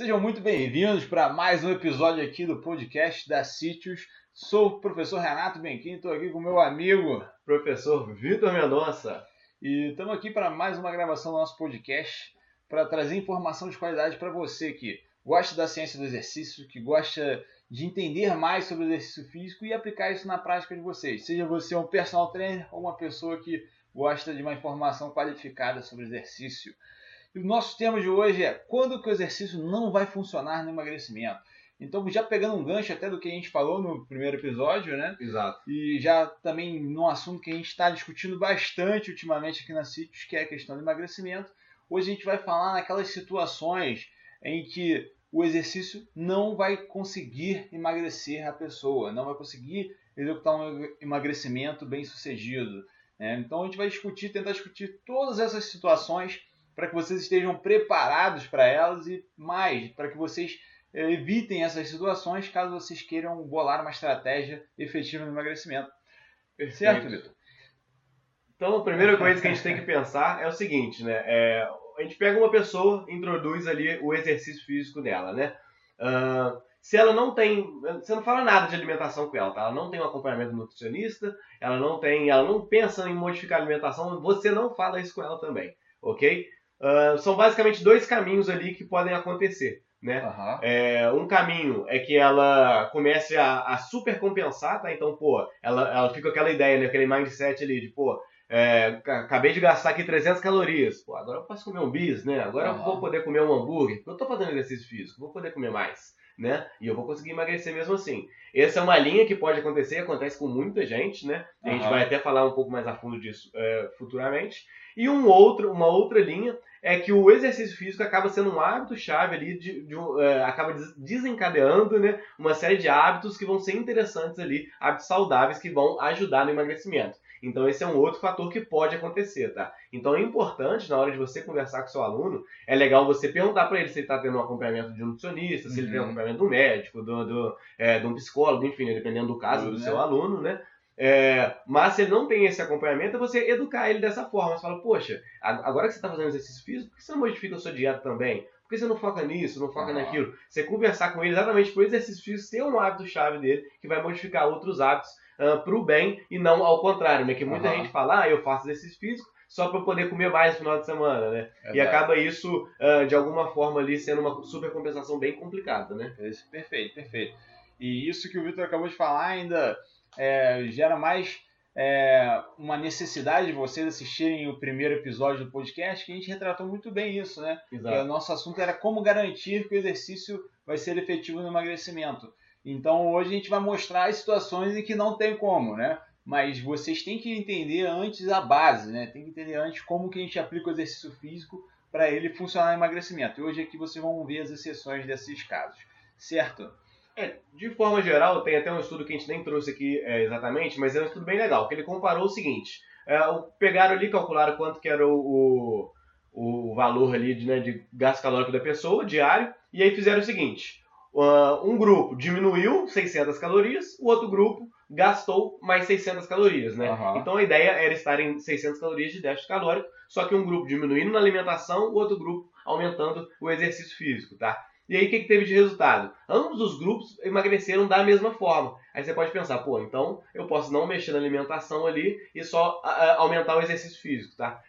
Sejam muito bem-vindos para mais um episódio aqui do podcast da Sítios. Sou o professor Renato Benquim, estou aqui com meu amigo, professor Vitor Mendonça. E estamos aqui para mais uma gravação do nosso podcast para trazer informação de qualidade para você que gosta da ciência do exercício, que gosta de entender mais sobre o exercício físico e aplicar isso na prática de vocês. Seja você um personal trainer ou uma pessoa que gosta de uma informação qualificada sobre exercício. E o nosso tema de hoje é quando que o exercício não vai funcionar no emagrecimento. Então, já pegando um gancho até do que a gente falou no primeiro episódio, né? Exato. E já também num assunto que a gente está discutindo bastante ultimamente aqui na CITES, que é a questão do emagrecimento. Hoje a gente vai falar naquelas situações em que o exercício não vai conseguir emagrecer a pessoa, não vai conseguir executar um emagrecimento bem sucedido. Né? Então a gente vai discutir, tentar discutir todas essas situações para que vocês estejam preparados para elas e mais, para que vocês eh, evitem essas situações caso vocês queiram bolar uma estratégia efetiva no emagrecimento. Perfeito. Certo, Vitor? Então, a primeira coisa que a gente tem que pensar é o seguinte, né? É, a gente pega uma pessoa, introduz ali o exercício físico dela, né? Uh, se ela não tem, você não fala nada de alimentação com ela, tá? Ela não tem um acompanhamento nutricionista, ela não tem, ela não pensa em modificar a alimentação, você não fala isso com ela também, ok? Uh, são basicamente dois caminhos ali que podem acontecer, né? Uhum. É, um caminho é que ela comece a, a super compensar, tá? Então, pô, ela, ela fica com aquela ideia, né? aquele mindset ali de, pô, é, acabei de gastar aqui 300 calorias. Pô, agora eu posso comer um bis, né? Agora uhum. eu vou poder comer um hambúrguer. Eu tô fazendo exercício físico, vou poder comer mais, né? E eu vou conseguir emagrecer mesmo assim. Essa é uma linha que pode acontecer, acontece com muita gente, né? A gente vai até falar um pouco mais a fundo disso é, futuramente. E um outro, uma outra linha é que o exercício físico acaba sendo um hábito chave ali, de, de é, acaba desencadeando né, uma série de hábitos que vão ser interessantes ali, hábitos saudáveis que vão ajudar no emagrecimento. Então esse é um outro fator que pode acontecer, tá? Então é importante na hora de você conversar com seu aluno, é legal você perguntar para ele se ele está tendo um acompanhamento de um nutricionista, se uhum. ele tem um uhum. acompanhamento do médico, do, do é, de um psicólogo, enfim, né, dependendo do caso uhum. do seu aluno, né? É, mas se ele não tem esse acompanhamento, é você educar ele dessa forma. Você fala, poxa, agora que você está fazendo exercício físico, por que você não modifica a sua dieta também? Por que você não foca nisso, não foca naquilo? Você conversar com ele exatamente para o exercício físico ser um hábito-chave dele, que vai modificar outros hábitos uh, ah, para o bem e não ao contrário, né? Que muita uhum. gente fala, ah, eu faço exercício físico só para poder comer mais no final de semana, né? É e acaba isso, uh, de alguma forma, ali sendo uma supercompensação bem complicada, né? Perfeito, perfeito. E isso que o Vitor acabou de falar ainda é, gera mais é, uma necessidade de vocês assistirem o primeiro episódio do podcast, que a gente retratou muito bem isso, né? Exato. o nosso assunto era como garantir que o exercício vai ser efetivo no emagrecimento. Então hoje a gente vai mostrar as situações em que não tem como, né? Mas vocês têm que entender antes a base, né? Tem que entender antes como que a gente aplica o exercício físico para ele funcionar no emagrecimento. E hoje aqui vocês vão ver as exceções desses casos, certo? É, de forma geral, tem até um estudo que a gente nem trouxe aqui é, exatamente, mas é um estudo bem legal, que ele comparou o seguinte, é, pegaram ali, calcularam quanto que era o, o, o valor ali de, né, de gasto calórico da pessoa, diário, e aí fizeram o seguinte, Uh, um grupo diminuiu 600 calorias, o outro grupo gastou mais 600 calorias, né? Uhum. Então a ideia era estar em 600 calorias de déficit calórico, só que um grupo diminuindo na alimentação, o outro grupo aumentando o exercício físico, tá? E aí o que, que teve de resultado? Ambos os grupos emagreceram da mesma forma. Aí você pode pensar, pô, então eu posso não mexer na alimentação ali e só aumentar o exercício físico, tá?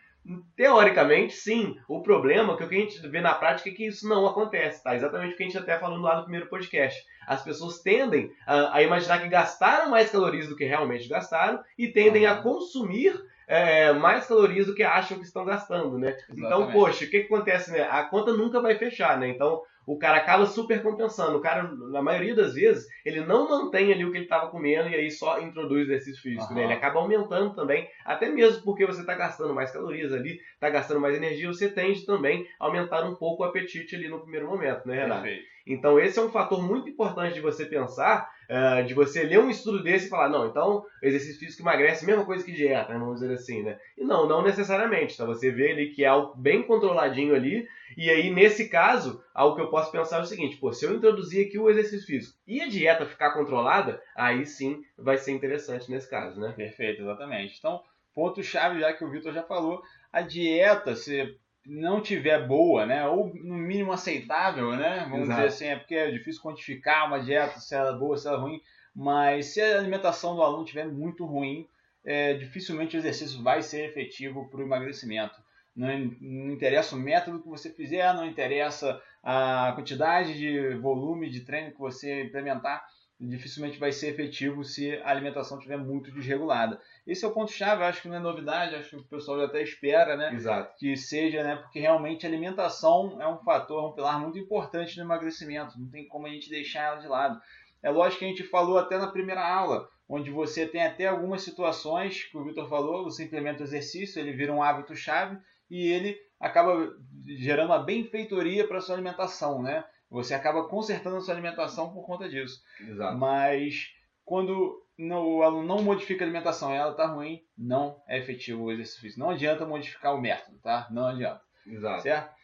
Teoricamente, sim. O problema é que o que a gente vê na prática é que isso não acontece, tá? Exatamente o que a gente até falou lá no primeiro podcast. As pessoas tendem a, a imaginar que gastaram mais calorias do que realmente gastaram e tendem a consumir é, mais calorias do que acham que estão gastando, né? Então, Exatamente. Então, poxa, o que, que acontece, né? A conta nunca vai fechar, né? Então, o cara acaba super compensando. O cara, na maioria das vezes, ele não mantém ali o que ele estava comendo e aí só introduz exercício físico. Uhum. Né? Ele acaba aumentando também, até mesmo porque você está gastando mais calorias ali, está gastando mais energia, você tende também a aumentar um pouco o apetite ali no primeiro momento, né, Renato? Perfeito. Então, esse é um fator muito importante de você pensar, uh, de você ler um estudo desse e falar, não, então exercício físico emagrece, mesma coisa que dieta, vamos dizer assim, né? E não, não necessariamente, tá? Você vê ali que é algo bem controladinho ali, e aí, nesse caso, algo que eu posso pensar é o seguinte, pô, se eu introduzir aqui o exercício físico e a dieta ficar controlada, aí sim vai ser interessante nesse caso, né? Perfeito, exatamente. Então, ponto-chave já que o Vitor já falou, a dieta, você não tiver boa, né, ou no mínimo aceitável, né, vamos Exato. dizer assim, é porque é difícil quantificar uma dieta se ela é boa, se ela é ruim, mas se a alimentação do aluno estiver muito ruim, é, dificilmente o exercício vai ser efetivo para o emagrecimento. Não, não, interessa o método que você fizer, não interessa a quantidade de volume de treino que você implementar, dificilmente vai ser efetivo se a alimentação estiver muito desregulada. Esse é o ponto-chave, acho que não é novidade, acho que o pessoal já até espera né, Exato. que seja, né, porque realmente a alimentação é um fator, é um pilar muito importante no emagrecimento, não tem como a gente deixar ela de lado. É lógico que a gente falou até na primeira aula, onde você tem até algumas situações que o Vitor falou, você implementa o exercício, ele vira um hábito-chave e ele acaba gerando uma benfeitoria para sua alimentação, né? Você acaba consertando a sua alimentação por conta disso. Exato. Mas quando não, o aluno não modifica a alimentação e ela está ruim, não é efetivo o exercício. Não adianta modificar o método, tá? Não adianta. Exato. Certo?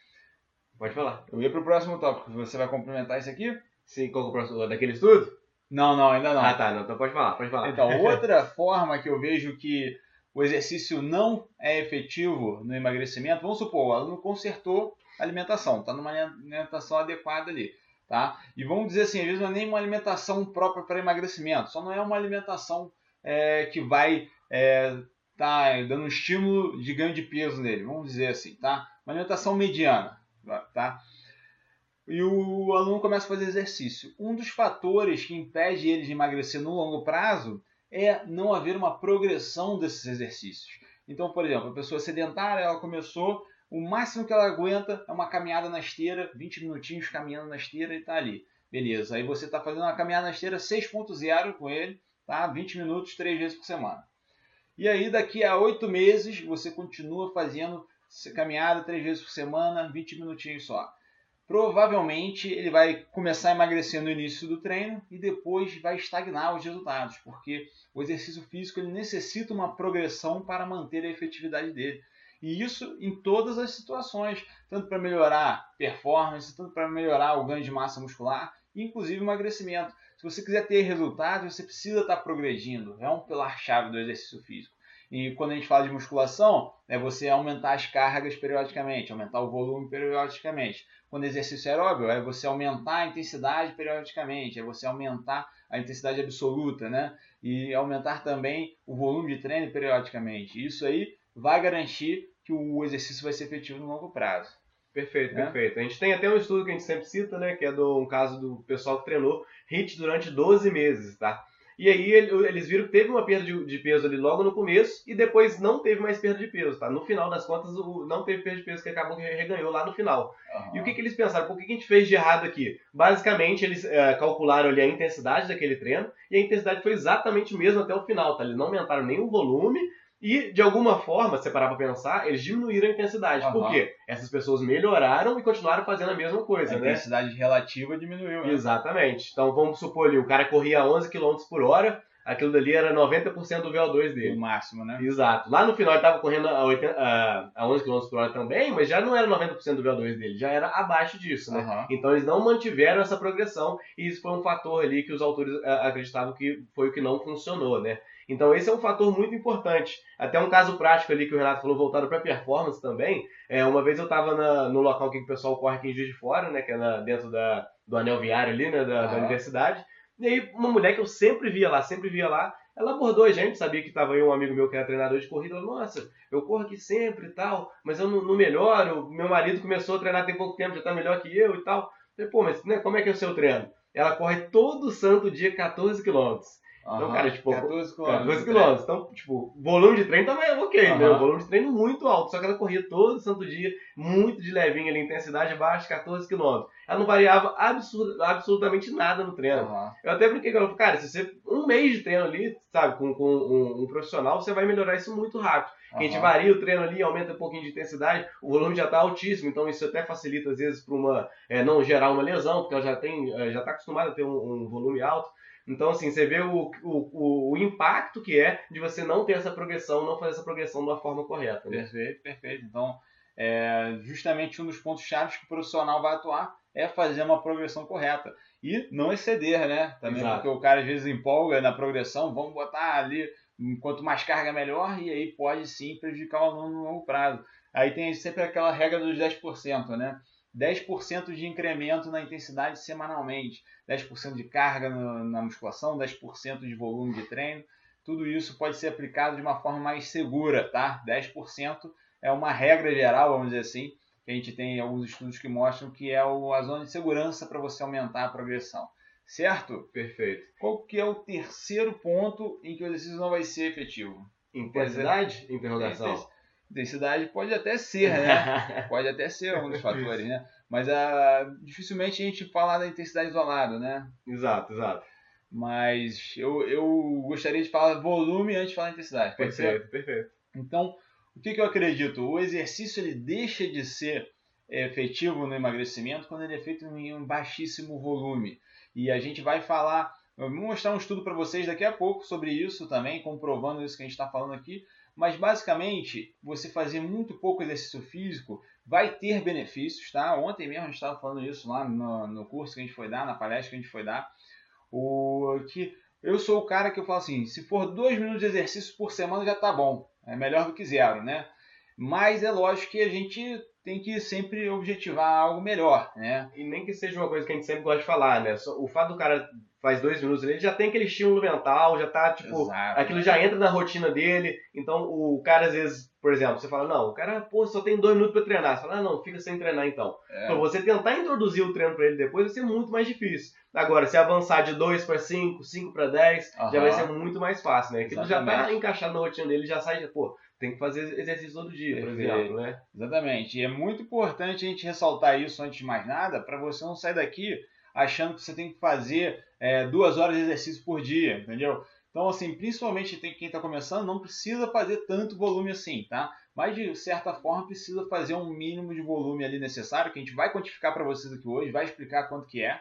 Pode falar. Eu ia para o próximo tópico. Você vai complementar isso aqui? Sim, qual é o próximo? Daquele estudo? Não, não, ainda não. Ah, tá. Não, então pode falar, pode falar. Então, outra forma que eu vejo que o exercício não é efetivo no emagrecimento, vamos supor, o aluno consertou a alimentação, está numa alimentação adequada ali. Tá? E vamos dizer assim, às vezes não é nem uma alimentação própria para emagrecimento, só não é uma alimentação é, que vai é, tá dando um estímulo de ganho de peso nele, vamos dizer assim, tá? Uma alimentação mediana, tá? E o aluno começa a fazer exercício. Um dos fatores que impede ele de emagrecer no longo prazo é não haver uma progressão desses exercícios. Então, por exemplo, a pessoa sedentária, ela começou, o máximo que ela aguenta é uma caminhada na esteira, 20 minutinhos caminhando na esteira e está ali. Beleza, aí você está fazendo uma caminhada na esteira 6.0 com ele, tá? 20 minutos, 3 vezes por semana. E aí, daqui a 8 meses, você continua fazendo caminhada 3 vezes por semana, 20 minutinhos só provavelmente ele vai começar a emagrecer no início do treino e depois vai estagnar os resultados, porque o exercício físico ele necessita uma progressão para manter a efetividade dele. E isso em todas as situações, tanto para melhorar performance, tanto para melhorar o ganho de massa muscular, inclusive emagrecimento. Se você quiser ter resultados, você precisa estar progredindo. É um pilar-chave do exercício físico. E quando a gente fala de musculação, é você aumentar as cargas periodicamente, aumentar o volume periodicamente. Quando exercício aeróbio, é você aumentar a intensidade periodicamente, é você aumentar a intensidade absoluta, né? E aumentar também o volume de treino periodicamente. Isso aí vai garantir que o exercício vai ser efetivo no longo prazo. Perfeito, né? perfeito. A gente tem até um estudo que a gente sempre cita, né? Que é do um caso do pessoal que treinou HIIT durante 12 meses, tá? E aí eles viram que teve uma perda de, peso ali logo no começo e depois não teve mais perda de peso, tá? No final das contas, não teve perda de peso que acabou que reganhou lá no final. Uhum. E o que, que eles pensaram? Por que, que a gente fez de errado aqui? Basicamente, eles é, calcularam ali a intensidade daquele treino e a intensidade foi exatamente mesmo até o final, tá? Eles não aumentaram nem o volume e, de alguma forma, se parar para pensar, eles diminuíram a intensidade. Uhum. Por quê? Essas pessoas melhoraram e continuaram fazendo a mesma coisa, a né? A intensidade relativa diminuiu. Né? Exatamente. Então, vamos supor ali, o cara corria 11 km por hora, aquilo dali era 90% do VO2 dele. O máximo, né? Exato. Lá no final ele estava correndo a, 80, a, a 11 km por hora também, mas já não era 90% do VO2 dele, já era abaixo disso, né? Uhum. Então eles não mantiveram essa progressão e isso foi um fator ali que os autores acreditavam que foi o que não funcionou, né? Então esse é um fator muito importante. Até um caso prático ali que o Renato falou voltado para performance também. É, uma vez eu estava no local que o pessoal corre aqui em Juiz de Fora, né, que é na, dentro da, do anel viário ali, né, da, da universidade. E aí uma mulher que eu sempre via lá, sempre via lá, ela abordou a gente, sabia que estava aí um amigo meu que era treinador de corrida. Ela, nossa, eu corro aqui sempre e tal, mas eu não, não melhoro. Meu marido começou a treinar tem pouco tempo, já está melhor que eu e tal. Eu falei, pô, mas né, como é que é o seu treino? Ela corre todo santo dia 14 quilômetros. Então, cara, tipo, 14 quilômetros. quilômetros. Então, tipo, volume de treino também é ok, uhum. né? O volume de treino muito alto. Só que ela corria todo santo dia, muito de levinho ali, intensidade baixa, 14 quilômetros. Ela não variava absurd, absolutamente nada no treino. Uhum. Eu até brinquei com ela, cara, se você, um mês de treino ali, sabe, com, com um, um profissional, você vai melhorar isso muito rápido. Uhum. A gente varia o treino ali, aumenta um pouquinho de intensidade, o volume já está altíssimo, então isso até facilita às vezes para uma é, não gerar uma lesão, porque ela já tem, é, já está acostumada a ter um, um volume alto. Então, assim, você vê o, o, o, impacto que é de você não ter essa progressão, não fazer essa progressão de uma forma correta. Né? Perfeito, perfeito. Então, é, justamente um dos pontos chaves que o profissional vai atuar é fazer uma progressão correta. E não exceder, né? Também Exato. porque o cara às vezes empolga na progressão, vamos botar ali, quanto mais carga melhor, e aí pode sim prejudicar o aluno no longo prazo. aí tem sempre aquela regra dos 10%, né? 10% de incremento na intensidade semanalmente, 10% de carga no, na musculação, 10% de volume de treino. Tudo isso pode ser aplicado de uma forma mais segura, tá? 10% é uma regra geral, vamos dizer assim, que a gente tem alguns estudos que mostram que é a zona de segurança para você aumentar a progressão. Certo? Perfeito. Qual que é o terceiro ponto em que o exercício não vai ser efetivo? Intensidade? Interrogação. Intensidade pode até ser, né? pode até ser um dos fatores, né? Mas uh, dificilmente a gente fala da intensidade isolada, né? Exato, exato. Mas eu, eu gostaria de falar volume antes de falar intensidade. perfeito, ser? perfeito. Então, o que, que, eu acredito? O exercício ele deixa de ser efetivo no emagrecimento quando ele é feito em um baixíssimo volume. E a gente vai falar, eu vou mostrar um estudo para vocês daqui a pouco sobre isso também, comprovando isso que a gente está falando aqui. Mas basicamente, você fazer muito pouco exercício físico vai ter benefícios, tá? Ontem mesmo a gente estava falando isso lá no, no curso que a gente foi dar, na palestra que a gente foi dar. O que eu sou o cara que eu falo assim, se for dois minutos de exercício por semana já tá bom, é melhor do que zero, né? Mas é lógico que a gente tem que sempre objetivar algo melhor, né? E nem que seja uma coisa que a gente sempre gosta de falar, né? O fato do cara faz dois minutos ele já tem aquele estímulo mental, já tá, tipo, Exato. aquilo já entra na rotina dele. Então o cara às vezes, por exemplo, você fala, não, o cara, pô, só tem dois minutos para treinar. Você fala, ah, não, fica sem treinar então. É. Então você tentar introduzir o treino para ele depois vai ser muito mais difícil. Agora, se avançar de 2 para 5, 5 para 10, uhum. já vai ser muito mais fácil, né? Aquilo já tá encaixado na rotina dele, já sai, pô, tem que fazer exercício todo dia, Perfeito. por exemplo, né? Exatamente. E é muito importante a gente ressaltar isso antes de mais nada, para você não sair daqui achando que você tem que fazer é, duas horas de exercício por dia, entendeu? Então, assim, principalmente quem está começando, não precisa fazer tanto volume assim, tá? Mas, de certa forma, precisa fazer um mínimo de volume ali necessário, que a gente vai quantificar para vocês aqui hoje, vai explicar quanto que é.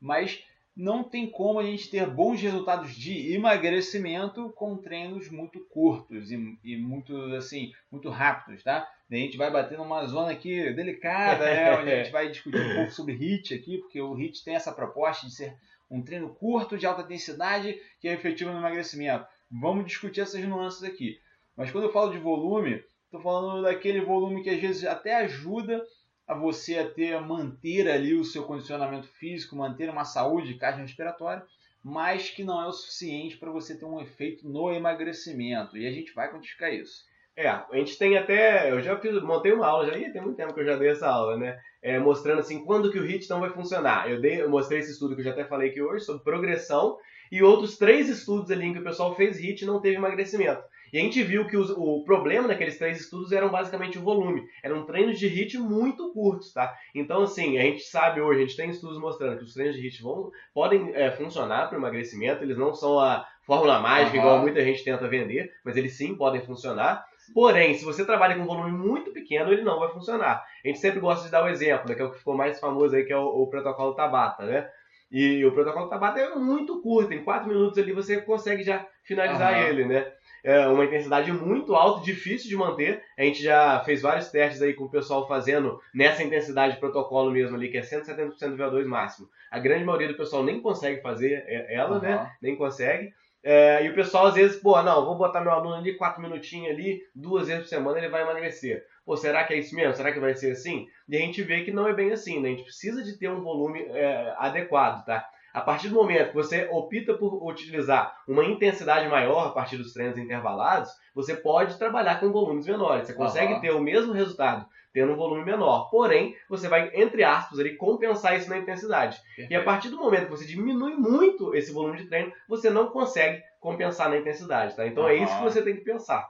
Mas não tem como a gente ter bons resultados de emagrecimento com treinos muito curtos e, e muito assim muito rápidos, tá? a gente vai bater numa zona aqui delicada, né? Onde a gente vai discutir um pouco sobre HIT aqui, porque o HIT tem essa proposta de ser um treino curto de alta intensidade que é efetivo no emagrecimento. Vamos discutir essas nuances aqui. Mas quando eu falo de volume, estou falando daquele volume que às vezes até ajuda a você a ter manter ali o seu condicionamento físico, manter uma saúde cardiorrespiratória, mas que não é o suficiente para você ter um efeito no emagrecimento. E a gente vai quantificar isso. É, a gente tem até. Eu já fiz, montei uma aula, já tem muito tempo que eu já dei essa aula, né? É, mostrando assim quando que o HIT não vai funcionar. Eu, dei, eu mostrei esse estudo que eu já até falei aqui hoje sobre progressão e outros três estudos ali em que o pessoal fez HIT e não teve emagrecimento. E a gente viu que os, o problema naqueles três estudos eram basicamente o volume. Eram treinos de HIT muito curtos, tá? Então, assim, a gente sabe hoje, a gente tem estudos mostrando que os treinos de HIT vão, podem é, funcionar para o emagrecimento, eles não são a fórmula mágica, uhum. igual muita gente tenta vender, mas eles sim podem funcionar. Porém, se você trabalha com um volume muito pequeno, ele não vai funcionar. A gente sempre gosta de dar o exemplo, né, que é o que ficou mais famoso aí, que é o, o protocolo Tabata, né? E o protocolo Tabata é muito curto, em 4 minutos ali você consegue já finalizar uhum. ele, né? É uma intensidade muito alta, difícil de manter. A gente já fez vários testes aí com o pessoal fazendo nessa intensidade de protocolo mesmo ali, que é 170% do VO2 máximo. A grande maioria do pessoal nem consegue fazer ela, uhum. né? Nem consegue. É, e o pessoal às vezes, pô, não, vou botar meu aluno ali quatro minutinhos ali, duas vezes por semana ele vai emagrecer. Pô, será que é isso mesmo? Será que vai ser assim? E a gente vê que não é bem assim, né? A gente precisa de ter um volume é, adequado, tá? A partir do momento que você opta por utilizar uma intensidade maior a partir dos treinos intervalados, você pode trabalhar com volumes menores. Você consegue uhum. ter o mesmo resultado tendo um volume menor. Porém, você vai, entre aspas, ali, compensar isso na intensidade. Perfeito. E a partir do momento que você diminui muito esse volume de treino, você não consegue compensar na intensidade, tá? Então uhum. é isso que você tem que pensar.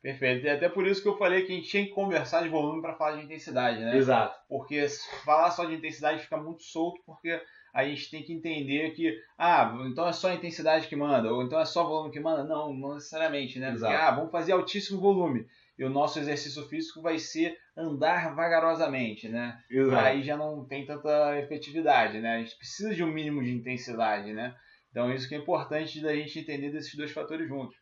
Perfeito. E até por isso que eu falei que a gente tinha que conversar de volume para falar de intensidade, né? Exato. Porque falar só de intensidade fica muito solto, porque a gente tem que entender que, ah, então é só a intensidade que manda, ou então é só o volume que manda. Não, não necessariamente, né? Porque, ah, vamos fazer altíssimo volume e o nosso exercício físico vai ser andar vagarosamente, né? Exato. Aí já não tem tanta efetividade, né? A gente precisa de um mínimo de intensidade, né? Então isso que é importante da gente entender desses dois fatores juntos.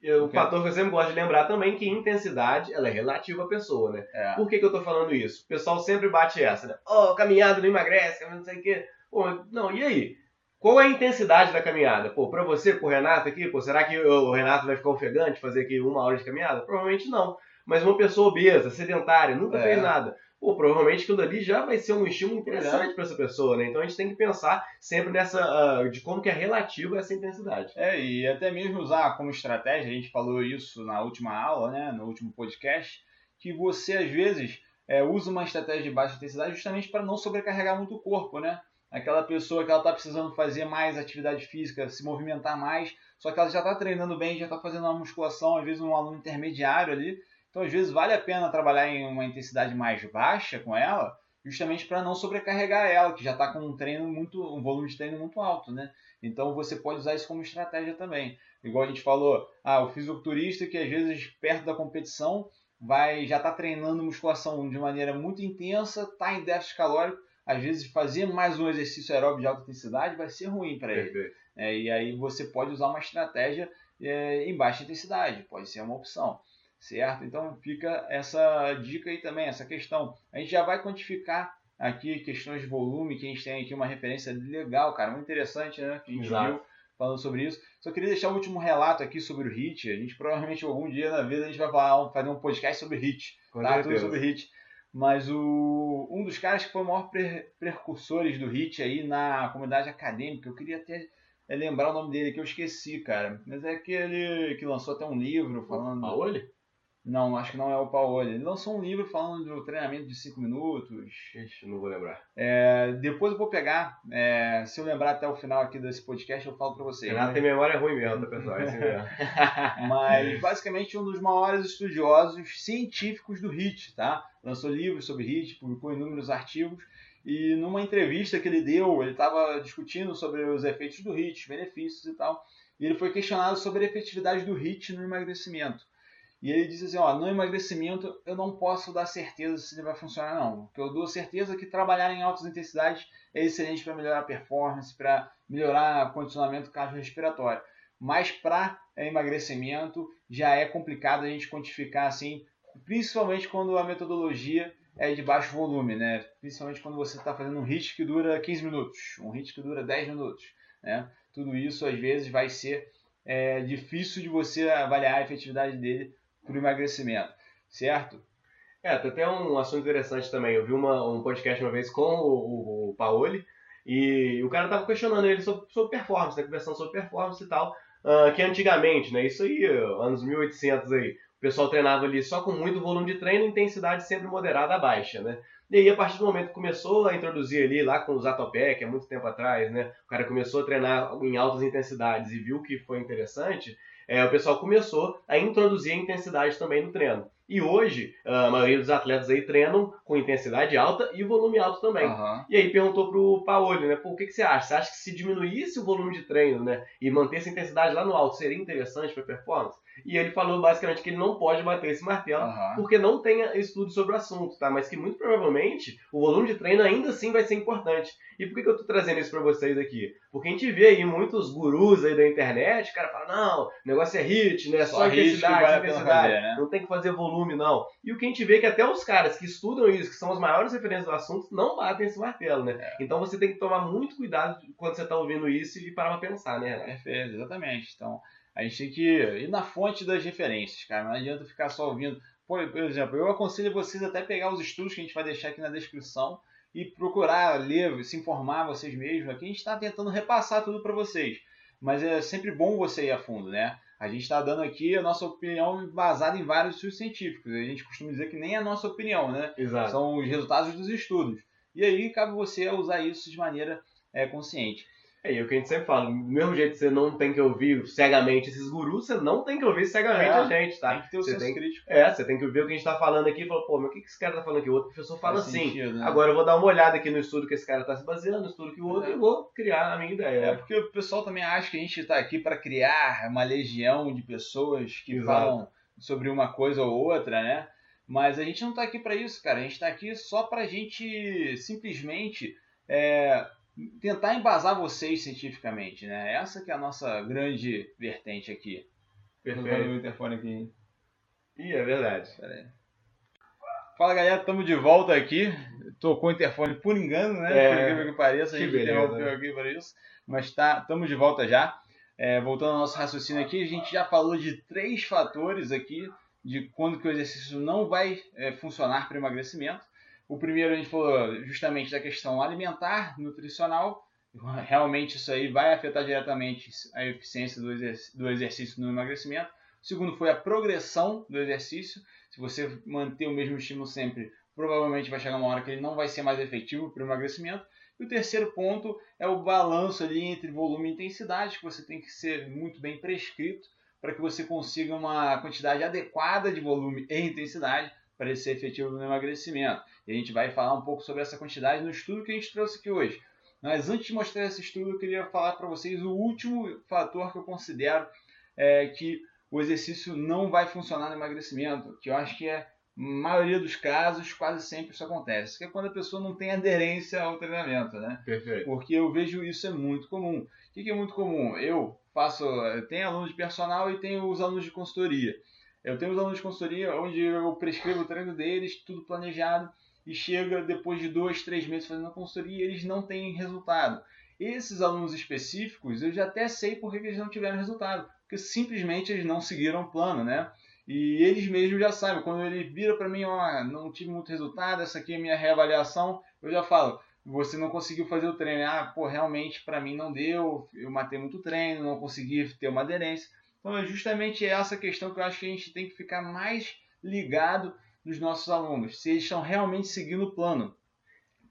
E o fator que eu sempre gosto de lembrar também que intensidade ela é relativa à pessoa, né? É. Por que, que eu tô falando isso? O pessoal sempre bate essa, né? Oh, caminhada não emagrece, não sei o quê. Pô, não, e aí? Qual é a intensidade da caminhada? Pô, pra você, pro Renato aqui, pô, será que o Renato vai ficar ofegante fazer aqui uma hora de caminhada? Provavelmente não. Mas uma pessoa obesa, sedentária, nunca é. fez nada pô, provavelmente aquilo ali já vai ser um estímulo interessante para essa pessoa, né? Então a gente tem que pensar sempre nessa uh, de como que é relativo essa intensidade. É, e até mesmo usar como estratégia, a gente falou isso na última aula, né, no último podcast, que você às vezes é, usa uma estratégia de baixa intensidade justamente para não sobrecarregar muito o corpo, né? Aquela pessoa que ela está precisando fazer mais atividade física, se movimentar mais, só que ela já está treinando bem, já está fazendo uma musculação, às vezes um aluno intermediário ali, então, às vezes, vale a pena trabalhar em uma intensidade mais baixa com ela, justamente para não sobrecarregar ela, que já está com um treino muito, um volume de treino muito alto, né? Então você pode usar isso como estratégia também. Igual a gente falou, ah, o fisiculturista que às vezes perto da competição vai já está treinando musculação de maneira muito intensa, está em déficit calórico, às vezes fazer mais um exercício aeróbico de alta intensidade vai ser ruim para ele. É, e aí você pode usar uma estratégia é, em baixa intensidade, pode ser uma opção certo? Então fica essa dica aí também, essa questão. A gente já vai quantificar aqui questões de volume, que a gente tem aqui uma referência legal, cara, muito interessante, né? Que a gente Exato. viu falando sobre isso. Só queria deixar o último relato aqui sobre o HIT. A gente provavelmente algum dia na vida a gente vai falar, fazer um podcast sobre HIT, tá? Tudo sobre HIT. Mas o, um dos caras que foi o maior pre, precursores do HIT aí na comunidade acadêmica, eu queria até é, lembrar o nome dele, que eu esqueci, cara. Mas é aquele que lançou até um livro falando. Paoli? Não, acho que não é o Paoli. Ele lançou um livro falando do treinamento de 5 minutos. Ixi, não vou lembrar. É, depois eu vou pegar. É, se eu lembrar até o final aqui desse podcast, eu falo pra vocês. Renato né? tem memória ruim mesmo, tá, pessoal? É assim mesmo. Mas, basicamente, um dos maiores estudiosos científicos do HIT, tá? Lançou livros sobre HIT, publicou inúmeros artigos. E numa entrevista que ele deu, ele estava discutindo sobre os efeitos do HIT, os benefícios e tal. E ele foi questionado sobre a efetividade do HIT no emagrecimento. E ele disse assim, ó, no emagrecimento eu não posso dar certeza se ele vai funcionar não. Porque eu dou certeza que trabalhar em altas intensidades é excelente para melhorar a performance, para melhorar o condicionamento cardiorrespiratório. Mas para emagrecimento já é complicado a gente quantificar assim, principalmente quando a metodologia é de baixo volume, né? Principalmente quando você está fazendo um HIIT que dura 15 minutos, um HIIT que dura 10 minutos, né? Tudo isso às vezes vai ser é, difícil de você avaliar a efetividade dele para o emagrecimento, certo? É, tem até um assunto interessante também. Eu vi uma, um podcast uma vez com o, o, o Paoli e o cara tava questionando ele sobre, sobre performance, né, conversando sobre performance e tal, uh, que antigamente, né, isso aí, anos 1800 aí, o pessoal treinava ali só com muito volume de treino, intensidade sempre moderada a baixa, né? E aí, a partir do momento que começou a introduzir ali, lá com os Zatopek, há muito tempo atrás, né? O cara começou a treinar em altas intensidades e viu que foi interessante, é, o pessoal começou a introduzir a intensidade também no treino. E hoje, a maioria dos atletas aí treinam com intensidade alta e volume alto também. Uhum. E aí perguntou pro Paoli, né? Pô, o que, que você acha? Você acha que se diminuísse o volume de treino, né? E manter essa intensidade lá no alto, seria interessante para performance? E ele falou basicamente que ele não pode bater esse martelo uhum. porque não tem estudo sobre o assunto, tá? Mas que muito provavelmente o volume de treino ainda assim vai ser importante. E por que, que eu tô trazendo isso para vocês aqui? Porque a gente vê aí muitos gurus aí da internet, o cara fala, não, o negócio é hit, né? Só, só intensidade, intensidade. Fazer, né? Não tem que fazer volume, não. E o que a gente vê é que até os caras que estudam isso, que são as maiores referências do assunto, não batem esse martelo, né? É. Então você tem que tomar muito cuidado quando você tá ouvindo isso e parar pra pensar, né? Perfeito, exatamente. Então, a gente tem que ir na fonte das referências, cara. Não adianta ficar só ouvindo. Por, por exemplo, eu aconselho vocês até pegar os estudos que a gente vai deixar aqui na descrição e procurar ler, se informar vocês mesmos. Aqui a gente está tentando repassar tudo para vocês. Mas é sempre bom você ir a fundo, né? A gente está dando aqui a nossa opinião baseada em vários estudos científicos. A gente costuma dizer que nem é a nossa opinião, né? Exato. São os resultados dos estudos. E aí cabe você usar isso de maneira é, consciente. É, e é o que a gente sempre fala, do mesmo jeito que você não tem que ouvir cegamente esses gurus, você não tem que ouvir cegamente é, a gente, tá? Tem que ter o você tem, crítico. É, você tem que ouvir o que a gente tá falando aqui e falar, pô, mas o que esse cara tá falando aqui? O outro professor fala Faz assim. Sentido, né? Agora eu vou dar uma olhada aqui no estudo que esse cara tá se baseando, no estudo que o outro, é. e vou criar a minha ideia. É porque o pessoal também acha que a gente tá aqui para criar uma legião de pessoas que Exato. falam sobre uma coisa ou outra, né? Mas a gente não tá aqui para isso, cara. A gente tá aqui só pra gente simplesmente é, tentar embasar vocês cientificamente, né? Essa que é a nossa grande vertente aqui. Perfeito. o interfone aqui, hein? Ih, é verdade. Pera aí. Fala galera, estamos de volta aqui. Tocou o interfone por engano, né? É, por incrível que pareça, a gente interrompeu né? aqui para isso. Mas tá, estamos de volta já. É, voltando ao nosso raciocínio aqui, a gente já falou de três fatores aqui de quando que o exercício não vai é, funcionar para emagrecimento. O primeiro a gente falou justamente da questão alimentar, nutricional. Realmente isso aí vai afetar diretamente a eficiência do, exerc do exercício no emagrecimento. O segundo foi a progressão do exercício. Se você manter o mesmo estímulo sempre, provavelmente vai chegar uma hora que ele não vai ser mais efetivo para o emagrecimento. E o terceiro ponto é o balanço ali entre volume e intensidade, que você tem que ser muito bem prescrito para que você consiga uma quantidade adequada de volume e intensidade para ele ser efetivo no emagrecimento. E a gente vai falar um pouco sobre essa quantidade no estudo que a gente trouxe aqui hoje. Mas antes de mostrar esse estudo, eu queria falar para vocês o último fator que eu considero é, que o exercício não vai funcionar no emagrecimento, que eu acho que é maioria dos casos, quase sempre isso acontece, que é quando a pessoa não tem aderência ao treinamento, né? Perfeito. Porque eu vejo isso é muito comum. O que é muito comum? Eu faço, eu tenho alunos de personal e tenho os alunos de consultoria. Eu tenho os alunos de consultoria onde eu prescrevo o treino deles, tudo planejado, e chega depois de dois, três meses fazendo a consultoria e eles não têm resultado. Esses alunos específicos, eu já até sei por que eles não tiveram resultado, porque simplesmente eles não seguiram o plano, né? E eles mesmos já sabem, quando ele vira para mim, ó, não tive muito resultado, essa aqui é a minha reavaliação, eu já falo, você não conseguiu fazer o treino. Ah, pô, realmente para mim não deu, eu matei muito treino, não consegui ter uma aderência. Então é justamente essa questão que eu acho que a gente tem que ficar mais ligado nos nossos alunos, se eles estão realmente seguindo o plano.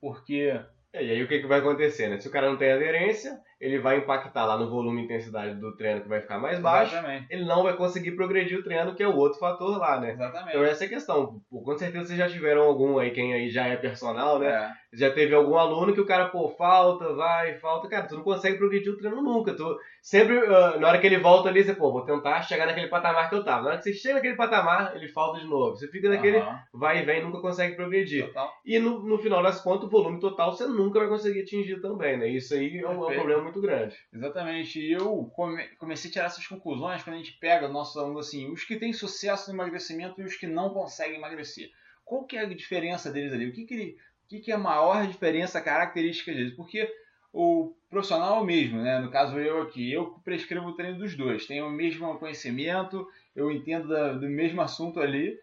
Porque. É, e aí o que, que vai acontecer, né? Se o cara não tem aderência, ele vai impactar lá no volume e intensidade do treino que vai ficar mais baixo. Exatamente. Ele não vai conseguir progredir o treino, que é o outro fator lá, né? Exatamente. Então essa é a questão. Com certeza vocês já tiveram algum aí, quem aí já é personal, né? É. Já teve algum aluno que o cara, pô, falta, vai, falta. Cara, tu não consegue progredir o treino nunca. Tu sempre, uh, na hora que ele volta ali, você, pô, vou tentar chegar naquele patamar que eu tava. Na hora que você chega naquele patamar, ele falta de novo. Você fica naquele Aham. vai e vem, nunca consegue progredir. Total. E no, no final das contas, o volume total você nunca vai conseguir atingir também, né? Isso aí é um, é um problema muito grande. Exatamente. E eu come- comecei a tirar essas conclusões quando a gente pega nossos alunos assim, os que têm sucesso no emagrecimento e os que não conseguem emagrecer. Qual que é a diferença deles ali? O que, que, ele, que, que é a maior diferença, característica deles? Porque o profissional é o mesmo, né? No caso eu aqui, eu prescrevo o treino dos dois. Tenho o mesmo conhecimento, eu entendo da- do mesmo assunto ali.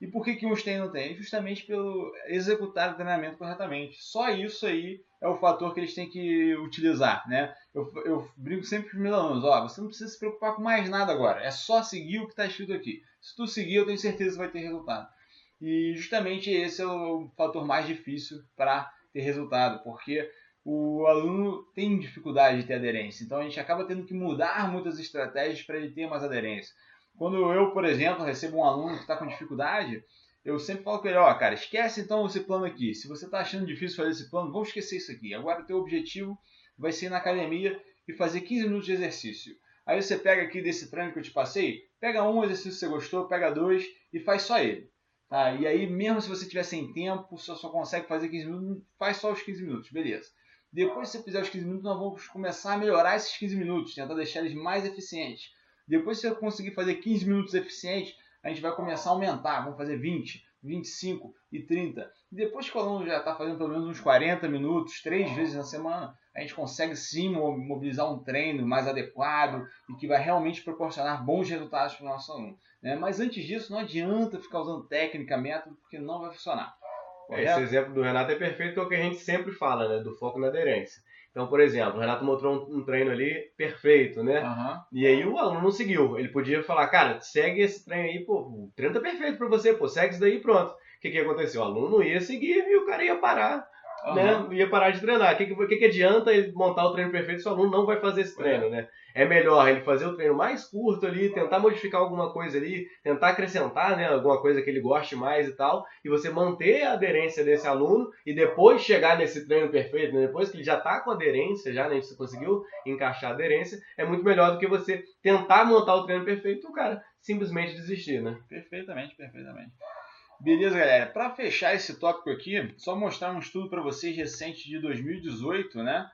E por que, que uns têm e não têm? Justamente pelo executar o treinamento corretamente. Só isso aí é o fator que eles têm que utilizar, né? Eu, eu brinco sempre com os meus alunos, ó, você não precisa se preocupar com mais nada agora, é só seguir o que está escrito aqui. Se tu seguir, eu tenho certeza que vai ter resultado. E justamente esse é o fator mais difícil para ter resultado, porque o aluno tem dificuldade de ter aderência, então a gente acaba tendo que mudar muitas estratégias para ele ter mais aderência. Quando eu, por exemplo, recebo um aluno que está com dificuldade, eu sempre falo com ele, ó, cara, esquece então esse plano aqui. Se você está achando difícil fazer esse plano, vamos esquecer isso aqui. Agora o teu objetivo vai ser ir na academia e fazer 15 minutos de exercício. Aí você pega aqui desse treino que eu te passei, pega um exercício que você gostou, pega dois e faz só ele. Tá? E aí, mesmo se você tiver sem tempo, você só consegue fazer 15 minutos, faz só os 15 minutos, beleza. Depois que você fizer os 15 minutos, nós vamos começar a melhorar esses 15 minutos, tentar deixar eles mais eficientes. Depois que você conseguir fazer 15 minutos eficientes, a gente vai começar a aumentar, vamos fazer 20, 25 e 30. E depois que o aluno já está fazendo pelo menos uns 40 minutos, três vezes na semana, a gente consegue sim mo- mobilizar um treino mais adequado e que vai realmente proporcionar bons resultados para o nosso aluno. né? Mas antes disso, não adianta ficar usando técnica, método, porque não vai funcionar. É, Esse exemplo do Renato é perfeito, que é o que a gente sempre fala, né? Do foco na aderência. Então, por exemplo, o Renato mostrou um, treino ali perfeito, né? Aham. E aí o aluno não seguiu. Ele podia falar, cara, segue esse treino aí, pô, o treino tá perfeito pra você, pô, segue isso daí e pronto. O que que aconteceu? O aluno não ia seguir e o cara ia parar, né? Ia parar de treinar. O que, que, que adianta ele montar o treino perfeito se o aluno não vai fazer esse treino, né? É melhor ele fazer o treino mais curto ali, tentar modificar alguma coisa ali, tentar acrescentar, né, alguma coisa que ele goste mais e tal, e você manter a aderência desse aluno e depois chegar nesse treino perfeito, né? depois que ele já está com aderência, já, né, você conseguiu encaixar a aderência, é muito melhor do que você tentar montar o treino perfeito e o cara simplesmente desistir, né? Perfeitamente, perfeitamente. Beleza, galera. Para fechar esse tópico aqui, só mostrar um estudo para vocês recente de 2018, né?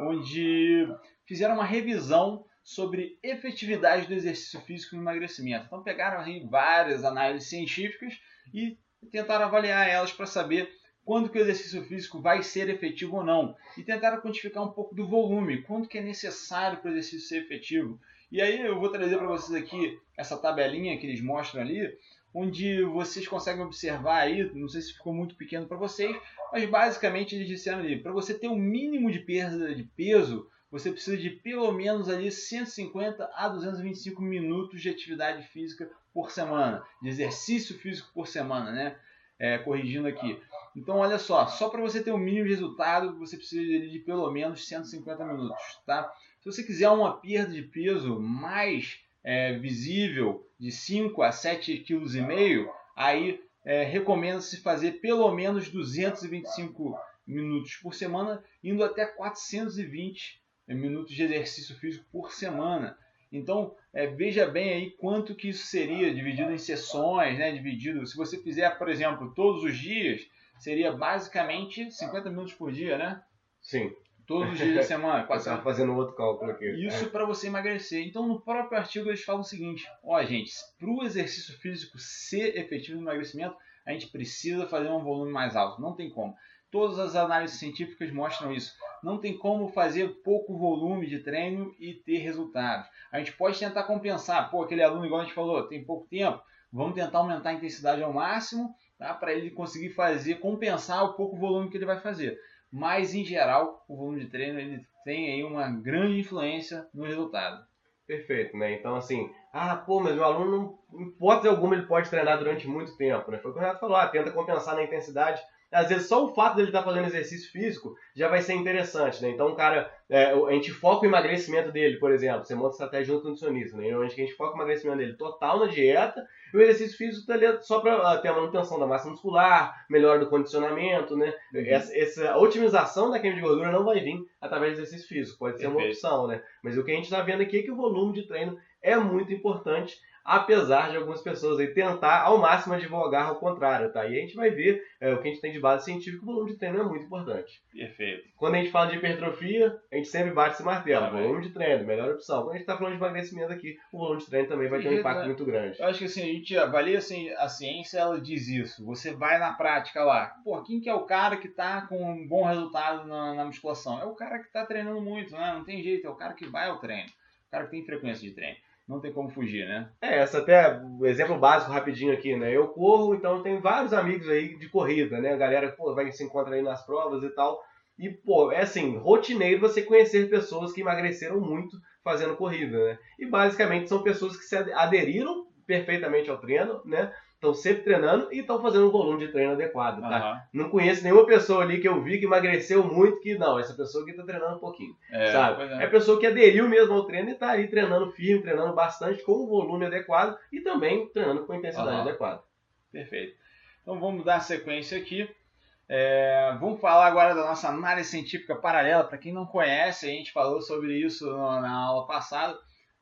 Onde fizeram uma revisão sobre efetividade do exercício físico no emagrecimento. Então pegaram aí várias análises científicas e tentaram avaliar elas para saber quando que o exercício físico vai ser efetivo ou não. E tentaram quantificar um pouco do volume, quanto que é necessário para o exercício ser efetivo. E aí eu vou trazer para vocês aqui essa tabelinha que eles mostram ali, onde vocês conseguem observar aí, não sei se ficou muito pequeno para vocês, mas basicamente eles disseram ali, para você ter um mínimo de perda de peso, você precisa de pelo menos ali 150 a 225 minutos de atividade física por semana, de exercício físico por semana, né? É, corrigindo aqui. Então, olha só, só para você ter o um mínimo de resultado, você precisa de pelo menos 150 minutos, tá? Se você quiser uma perda de peso mais é, visível, de 5 a 7,5 kg, aí é, recomenda-se fazer pelo menos 225 minutos por semana, indo até 420 minutos de exercício físico por semana. Então, é, veja bem aí quanto que isso seria dividido em sessões, né? Dividido, se você fizer, por exemplo, todos os dias, seria basicamente 50 minutos por dia, né? Sim. Todos os dias da semana. Quase... Eu fazendo outro cálculo aqui. Isso é. para você emagrecer. Então, no próprio artigo, eles falam o seguinte: ó, gente, para o exercício físico ser efetivo no emagrecimento, a gente precisa fazer um volume mais alto. Não tem como. Todas as análises científicas mostram isso. Não tem como fazer pouco volume de treino e ter resultados. A gente pode tentar compensar. Pô, aquele aluno, igual a gente falou, tem pouco tempo. Vamos tentar aumentar a intensidade ao máximo tá? para ele conseguir fazer, compensar o pouco volume que ele vai fazer. Mas, em geral, o volume de treino ele tem aí uma grande influência no resultado. Perfeito, né? Então, assim, ah, pô, mas o aluno, em hipótese alguma, ele pode treinar durante muito tempo, né? Foi o que o Renato falou, ah, tenta compensar na intensidade às vezes só o fato dele estar tá fazendo exercício físico já vai ser interessante, né? Então, o cara, é, a gente foca o emagrecimento dele, por exemplo, você monta estratégia junto com o nutricionista, né? Onde a gente foca o emagrecimento dele total na dieta e o exercício físico está ali só para uh, ter a manutenção da massa muscular, melhora do condicionamento, né? Uhum. Essa, essa, otimização da queima de gordura não vai vir através do exercício físico, pode ser Perfeito. uma opção, né? Mas o que a gente está vendo aqui é que o volume de treino é muito importante apesar de algumas pessoas aí tentar ao máximo advogar ao contrário, tá? E a gente vai ver é, o que a gente tem de base científica, o volume de treino é muito importante. Perfeito. Quando a gente fala de hipertrofia, a gente sempre bate esse martelo, ah, volume de treino, melhor opção. Quando a gente está falando de emagrecimento aqui, o volume de treino também vai ter um impacto muito grande. Eu acho que assim, a gente avalia assim, a ciência, ela diz isso. Você vai na prática lá, pô, quem que é o cara que está com um bom resultado na, na musculação? É o cara que está treinando muito, né? Não tem jeito, é o cara que vai ao treino. O cara que tem frequência de treino não tem como fugir, né? É, essa até o exemplo básico rapidinho aqui, né? Eu corro, então tem vários amigos aí de corrida, né? A galera pô, vai se encontra aí nas provas e tal. E, pô, é assim, rotineiro você conhecer pessoas que emagreceram muito fazendo corrida, né? E basicamente são pessoas que se aderiram perfeitamente ao treino, né? Estão sempre treinando e estão fazendo um volume de treino adequado, tá? Uhum. Não conheço nenhuma pessoa ali que eu vi que emagreceu muito que não, essa pessoa aqui está treinando um pouquinho, é, sabe? É. é a pessoa que aderiu mesmo ao treino e está ali treinando firme, treinando bastante com o volume adequado e também treinando com a intensidade uhum. adequada. Perfeito. Então vamos dar sequência aqui. É, vamos falar agora da nossa análise científica paralela. Para quem não conhece, a gente falou sobre isso na aula passada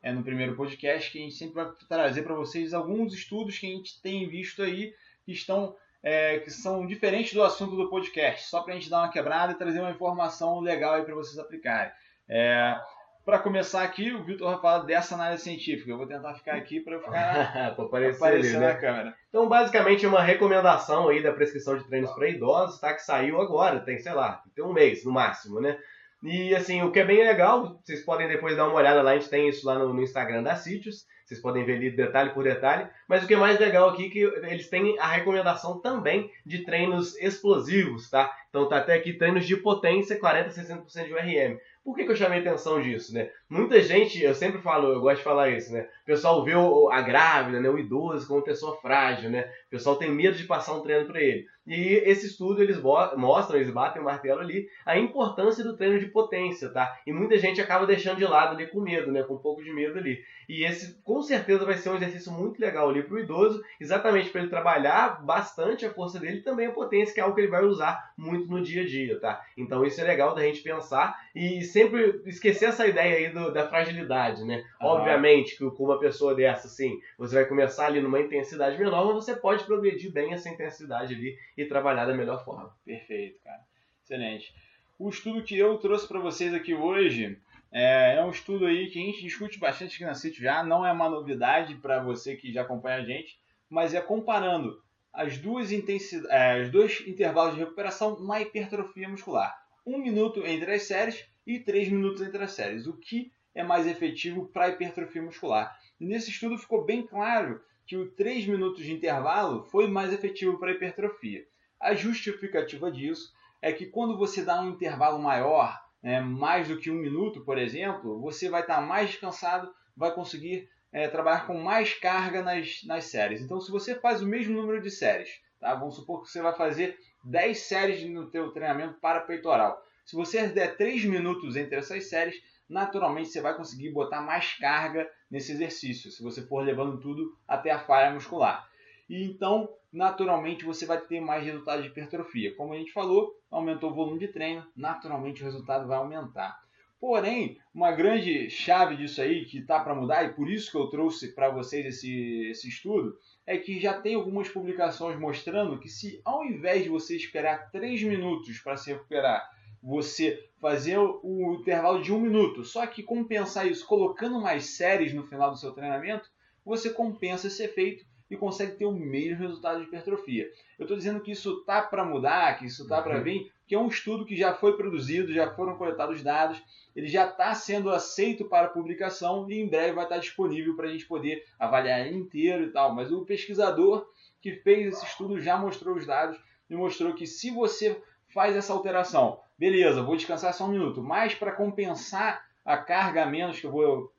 é, no primeiro podcast, que a gente sempre vai trazer para vocês alguns estudos que a gente tem visto aí que estão é, que são diferentes do assunto do podcast, só para a gente dar uma quebrada e trazer uma informação legal aí para vocês aplicarem. É, para começar aqui, o Vitor vai falar dessa análise científica. Eu vou tentar ficar aqui para eu ficar aparecer, aparecer ali, na né? câmera. Então, basicamente, uma recomendação aí da prescrição de treinos para idosos, tá? Que saiu agora, tem, sei lá, tem um mês no máximo, né? E assim, o que é bem legal, vocês podem depois dar uma olhada lá, a gente tem isso lá no, no Instagram da Sítios, vocês podem ver ali detalhe por detalhe. Mas o que é mais legal aqui é que eles têm a recomendação também de treinos explosivos, tá? Então tá até aqui treinos de potência, 40 a 60% de URM. Por que, que eu chamei atenção disso, né? Muita gente, eu sempre falo, eu gosto de falar isso, né? O pessoal vê o, a grávida, né, o idoso como pessoa frágil, né? O pessoal tem medo de passar um treino para ele. E esse estudo eles mostram, eles batem o martelo ali, a importância do treino de potência, tá? E muita gente acaba deixando de lado ali com medo, né? Com um pouco de medo ali. E esse com certeza vai ser um exercício muito legal ali para o idoso, exatamente para ele trabalhar bastante a força dele e também a potência, que é algo que ele vai usar muito no dia a dia, tá? Então isso é legal da gente pensar e sempre esquecer essa ideia aí do, da fragilidade, né? Uhum. Obviamente que com uma pessoa dessa, assim, você vai começar ali numa intensidade menor, mas você pode progredir bem essa intensidade ali e trabalhar da melhor forma. Perfeito, cara. Excelente. O estudo que eu trouxe para vocês aqui hoje é, é, um estudo aí que a gente discute bastante aqui na City já, não é uma novidade para você que já acompanha a gente, mas é comparando as duas intensidades, é, os dois intervalos de recuperação na hipertrofia muscular. Um minuto entre as séries e três minutos entre as séries. O que é mais efetivo para hipertrofia muscular? Nesse estudo ficou bem claro que o 3 minutos de intervalo foi mais efetivo para hipertrofia. A justificativa disso é que quando você dá um intervalo maior, né, mais do que um minuto, por exemplo, você vai estar mais descansado, vai conseguir é, trabalhar com mais carga nas, nas séries. Então, se você faz o mesmo número de séries, tá? vamos supor que você vai fazer 10 séries no teu treinamento para peitoral. Se você der 3 minutos entre essas séries, naturalmente você vai conseguir botar mais carga nesse exercício, se você for levando tudo até a falha muscular. E então, naturalmente, você vai ter mais resultado de hipertrofia. Como a gente falou, aumentou o volume de treino, naturalmente o resultado vai aumentar. Porém, uma grande chave disso aí que está para mudar, e por isso que eu trouxe para vocês esse, esse estudo, é que já tem algumas publicações mostrando que se ao invés de você esperar 3 minutos para se recuperar, você fazer o intervalo de um minuto, só que compensar isso colocando mais séries no final do seu treinamento, você compensa esse efeito e consegue ter o mesmo resultado de hipertrofia. Eu estou dizendo que isso tá para mudar, que isso tá para uhum. vir, que é um estudo que já foi produzido, já foram coletados dados, ele já está sendo aceito para publicação e em breve vai estar disponível para a gente poder avaliar inteiro e tal. Mas o pesquisador que fez esse estudo já mostrou os dados e mostrou que se você faz essa alteração, beleza, vou descansar só um minuto, mas para compensar a carga a menos que eu vou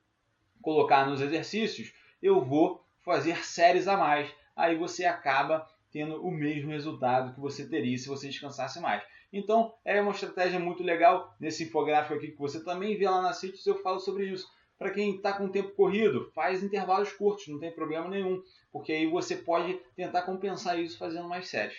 colocar nos exercícios, eu vou fazer séries a mais. Aí você acaba tendo o mesmo resultado que você teria se você descansasse mais. Então, é uma estratégia muito legal. Nesse infográfico aqui que você também vê lá na CITES, eu falo sobre isso. Para quem está com tempo corrido, faz intervalos curtos, não tem problema nenhum, porque aí você pode tentar compensar isso fazendo mais séries.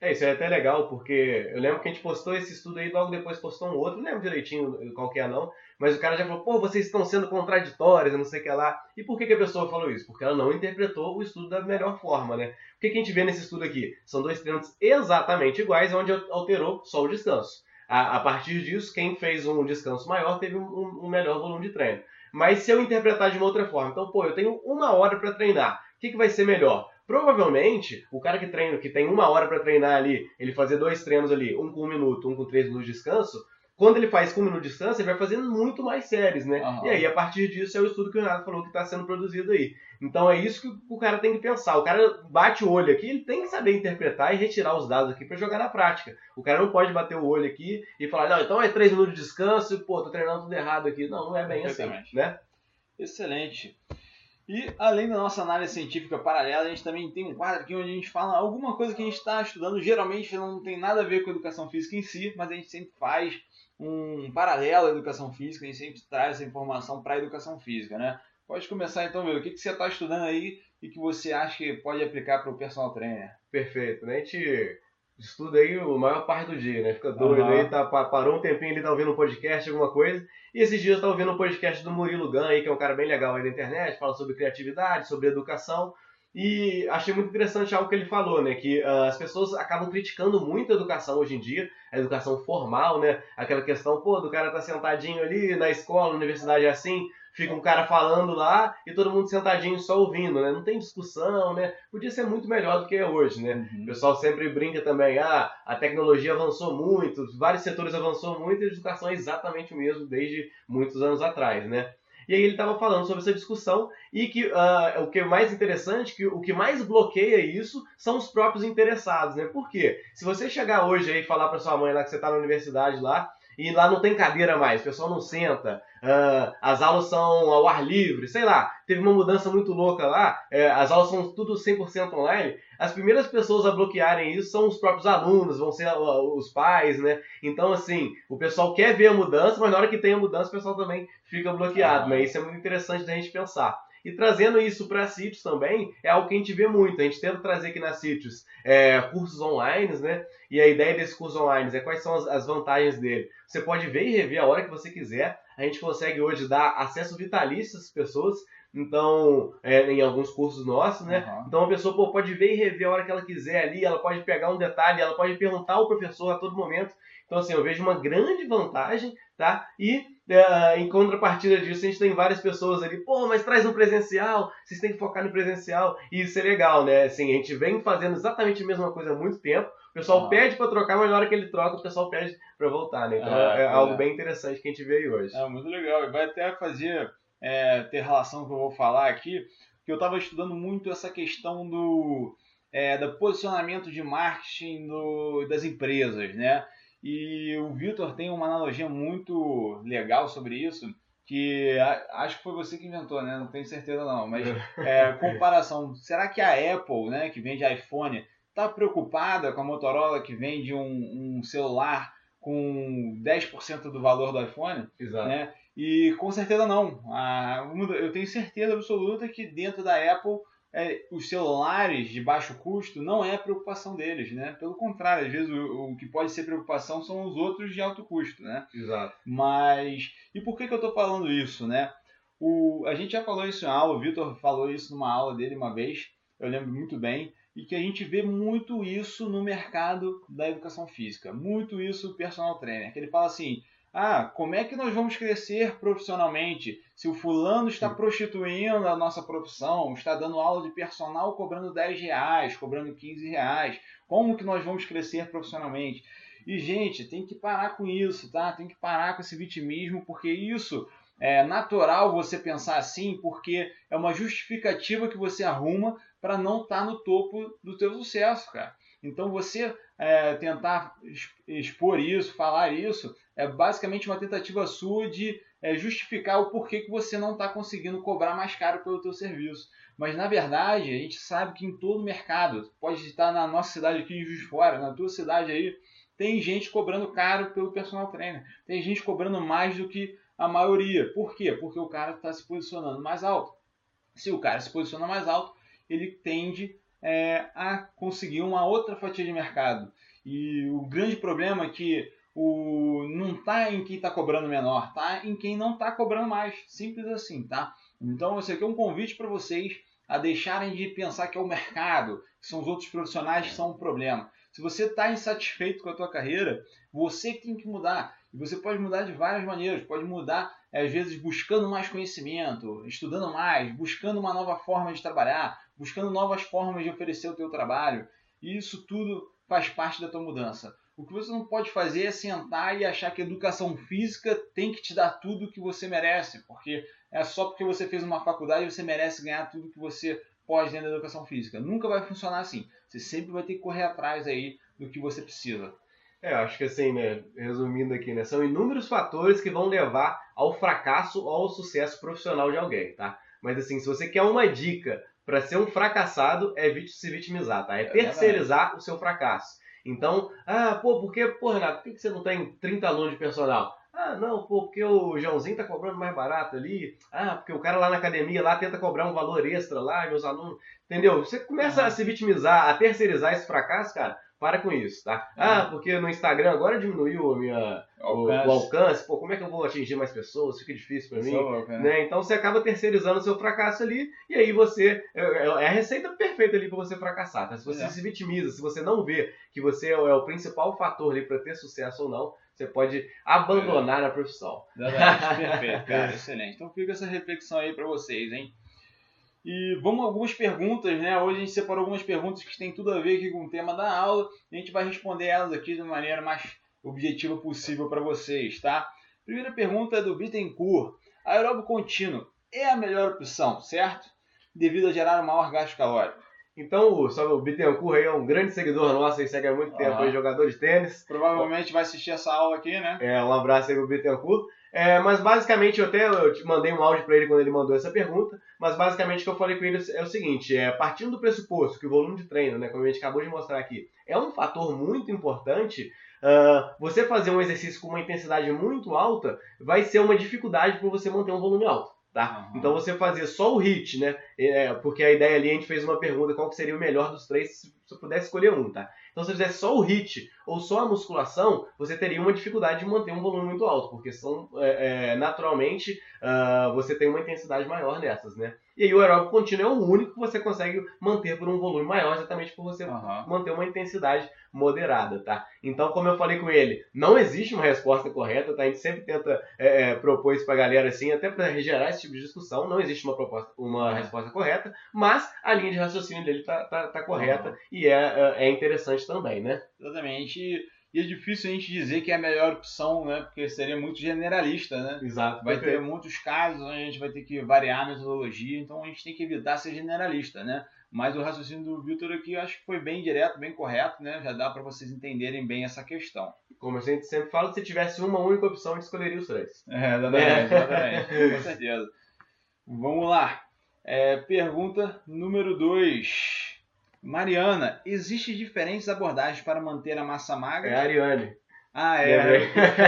É, isso é até legal, porque eu lembro que a gente postou esse estudo aí, logo depois postou um outro, não lembro direitinho qual que é não, mas o cara já falou, pô, vocês estão sendo contraditórios, não sei o que lá. E por que, que a pessoa falou isso? Porque ela não interpretou o estudo da melhor forma, né? O que, que a gente vê nesse estudo aqui? São dois treinos exatamente iguais, onde alterou só o descanso. A, a partir disso, quem fez um descanso maior teve um, um melhor volume de treino. Mas se eu interpretar de uma outra forma, então, pô, eu tenho uma hora para treinar, o que, que vai ser melhor? Provavelmente, o cara que treina, que tem uma hora para treinar ali, ele fazer dois treinos ali, um com um minuto, um com três minutos de descanso, quando ele faz com um minuto de descanso, ele vai fazendo muito mais séries, né? Uhum. E aí, a partir disso, é o estudo que o Renato falou que está sendo produzido aí. Então, é isso que o cara tem que pensar. O cara bate o olho aqui, ele tem que saber interpretar e retirar os dados aqui para jogar na prática. O cara não pode bater o olho aqui e falar, não, então é três minutos de descanso e, pô, tô treinando tudo errado aqui. Não, não é bem assim, né? Excelente. E além da nossa análise científica paralela, a gente também tem um quadro aqui onde a gente fala alguma coisa que a gente está estudando. Geralmente não tem nada a ver com a educação física em si, mas a gente sempre faz um paralelo à educação física, a gente sempre traz essa informação para a educação física, né? Pode começar então, meu. O que, que você está estudando aí e que você acha que pode aplicar para o personal trainer? Perfeito. Né? A gente estuda aí a maior parte do dia, né? Fica doido uhum. aí, tá, parou um tempinho ali, tá ouvindo um podcast, alguma coisa. E esses dias tá ouvindo um podcast do Murilo Gun aí, que é um cara bem legal aí na internet, fala sobre criatividade, sobre educação. E achei muito interessante algo que ele falou, né? Que uh, as pessoas acabam criticando muito a educação hoje em dia, a educação formal, né? Aquela questão, pô, do cara tá sentadinho ali na escola, na universidade é assim, fica um cara falando lá e todo mundo sentadinho só ouvindo, né? Não tem discussão, né? Podia ser muito melhor do que é hoje, né? Uhum. O pessoal sempre brinca também, ah, a tecnologia avançou muito, vários setores avançou muito e a educação é exatamente o mesmo desde muitos anos atrás, né? E aí ele estava falando sobre essa discussão e que uh, o que é mais interessante, que o que mais bloqueia isso são os próprios interessados, né? Por quê? Se você chegar hoje aí e falar para sua mãe lá que você está na universidade lá e lá não tem cadeira mais, o pessoal não senta, uh, as aulas são ao ar livre, sei lá, teve uma mudança muito louca lá, é, as aulas são tudo 100% online, as primeiras pessoas a bloquearem isso são os próprios alunos, vão ser uh, os pais, né? Então, assim, o pessoal quer ver a mudança, mas na hora que tem a mudança, o pessoal também fica bloqueado, né? Isso é muito interessante da gente pensar. E trazendo isso para sítios também, é algo que a gente vê muito. A gente tenta trazer aqui na sítios é, cursos online, né? E a ideia desse curso online é quais são as, as, vantagens dele. Você pode ver e rever a hora que você quiser. A gente consegue hoje dar acesso vitalício às pessoas. Então, é, em alguns cursos nossos, né? Uhum. Então a pessoa pô, pode ver e rever a hora que ela quiser ali, ela pode pegar um detalhe, ela pode perguntar ao professor a todo momento. Então, assim, eu vejo uma grande vantagem, tá? E Uh, em contrapartida disso, a gente tem várias pessoas ali, pô, mas traz no presencial, vocês têm que focar no presencial, e isso é legal, né? Assim, a gente vem fazendo exatamente a mesma coisa há muito tempo, o pessoal ah. pede para trocar, mas na hora que ele troca, o pessoal pede para voltar, né? Então é, é, é algo bem interessante que a gente vê aí hoje. É muito legal, e vai até fazer, é, ter relação com o que eu vou falar aqui, que eu estava estudando muito essa questão do, é, do posicionamento de marketing do, das empresas, né? E o Vitor tem uma analogia muito legal sobre isso, que acho que foi você que inventou, né? Não tenho certeza não, mas é, comparação. Será que a Apple, né, que vende iPhone, está preocupada com a Motorola que vende um, um celular com 10% do valor do iPhone? Exato. Né? E com certeza não. eu tenho certeza absoluta que dentro da Apple é, os celulares de baixo custo não é preocupação deles, né? Pelo contrário, às vezes o, o, que pode ser preocupação são os outros de alto custo, né? Exato. Mas e por que, que eu estou falando isso, né? O, a gente já falou isso em aula, o Vitor falou isso numa aula dele uma vez, eu lembro muito bem, e que a gente vê muito isso no mercado da educação física, muito isso o personal trainer, que ele fala assim, ah, como é que nós vamos crescer profissionalmente se o fulano está prostituindo a nossa profissão, está dando aula de personal cobrando 10 reais, cobrando 15 reais? Como que nós vamos crescer profissionalmente? E, gente, tem que parar com isso, tá? Tem que parar com esse vitimismo, porque isso é natural você pensar assim, porque é uma justificativa que você arruma para não estar tá no topo do teu sucesso, cara. Então, você é, tentar expor isso, falar isso, é basicamente uma tentativa sua de é, justificar o porquê que você não está conseguindo cobrar mais caro pelo teu serviço. Mas na verdade, a gente sabe que em todo mercado, pode estar na nossa cidade aqui em Juiz de Fora, na tua cidade aí, tem gente cobrando caro pelo personal trainer. Tem gente cobrando mais do que a maioria. Por quê? Porque o cara está se posicionando mais alto. Se o cara se posiciona mais alto, ele tende é, a conseguir uma outra fatia de mercado. E o grande problema é que o não está em quem está cobrando menor, está em quem não está cobrando mais. Simples assim, tá? Então, esse aqui é um convite para vocês a deixarem de pensar que é o mercado, que são os outros profissionais que são o problema. Se você está insatisfeito com a tua carreira, você tem que mudar. E você pode mudar de várias maneiras. Pode mudar, às vezes, buscando mais conhecimento, estudando mais, buscando uma nova forma de trabalhar, buscando novas formas de oferecer o teu trabalho. E isso tudo faz parte da tua mudança. O que você não pode fazer é sentar e achar que educação física tem que te dar tudo o que você merece, porque é só porque você fez uma faculdade você merece ganhar tudo que você pode dentro da educação física. Nunca vai funcionar assim. Você sempre vai ter que correr atrás aí do que você precisa. É, acho que assim, né, resumindo aqui, né, são inúmeros fatores que vão levar ao fracasso ou ao sucesso profissional de alguém, tá? Mas assim, se você quer uma dica para ser um fracassado, é se vitimizar, tá? É, é terceirizar o seu fracasso. Então, ah, pô, por que, pô, Renato, por que você não tem 30 alunos de personal? Ah, não, pô, porque o Joãozinho tá cobrando mais barato ali. Ah, porque o cara lá na academia lá tenta cobrar um valor extra lá, meus alunos. Entendeu? Você começa uhum. a se vitimizar, a terceirizar esse fracasso, cara. Para com isso, tá? Uhum. Ah, porque no Instagram agora diminuiu a minha, alcance. O, o, alcance. Pô, como é que eu vou atingir mais pessoas? Fica difícil para mim. Né? Então você acaba terceirizando o seu fracasso ali e aí você. É, é, é a receita perfeita ali para você fracassar. Tá? Se você é. se vitimiza, se você não vê que você é o é principal fator ali para ter sucesso ou não, você pode abandonar é. a profissão. Perfeito, cara, excelente. Então fica essa reflexão aí para vocês, hein? E vamos algumas perguntas, né? Hoje a gente separou algumas perguntas que têm tudo a ver aqui com o tema da aula. A gente vai responder elas aqui de maneira mais objetiva possível para vocês, tá? Primeira pergunta é do Bittencourt. Aeróbio contínuo é a melhor opção, certo? Devido a gerar um maior gasto calórico. Então, sabe, o Bittencourt aí é um grande seguidor nosso, e segue há muito tempo, aí, jogador de tênis. Provavelmente vai assistir essa aula aqui, né? É, um abraço aí pro Bittencourt. É, mas basicamente, eu até eu te mandei um áudio para ele quando ele mandou essa pergunta, mas basicamente o que eu falei com ele é o seguinte, é, partindo do pressuposto que o volume de treino, né, como a gente acabou de mostrar aqui, é um fator muito importante, uh, você fazer um exercício com uma intensidade muito alta vai ser uma dificuldade para você manter um volume alto. Tá? Uhum. Então você fazer só o HIT, né? É, porque a ideia ali a gente fez uma pergunta qual que seria o melhor dos três se você pudesse escolher um, tá? Então se você fizesse só o HIT ou só a musculação, você teria uma dificuldade de manter um volume muito alto, porque são é, é, naturalmente uh, você tem uma intensidade maior nessas, né? E aí o aeróbico contínuo é o único que você consegue manter por um volume maior, exatamente por você uhum. manter uma intensidade moderada, tá? Então, como eu falei com ele, não existe uma resposta correta, tá? A gente sempre tenta é, é, propor isso pra galera assim, até para gerar esse tipo de discussão. Não existe uma, proposta, uma resposta correta, mas a linha de raciocínio dele tá, tá, tá correta uhum. e é, é, é interessante também, né? Exatamente. E é difícil a gente dizer que é a melhor opção, né? Porque seria muito generalista, né? Exato. Vai ter muitos casos onde a gente vai ter que variar a metodologia, então a gente tem que evitar ser generalista, né? Mas o raciocínio do Vitor aqui eu acho que foi bem direto, bem correto, né? Já dá para vocês entenderem bem essa questão. Como a gente sempre fala, se tivesse uma única opção, a gente escolheria os três. É, exatamente, exatamente. com certeza. Vamos lá. É, pergunta número 2. Mariana, existem diferentes abordagens para manter a massa magra? É a Ariane. Ah, é.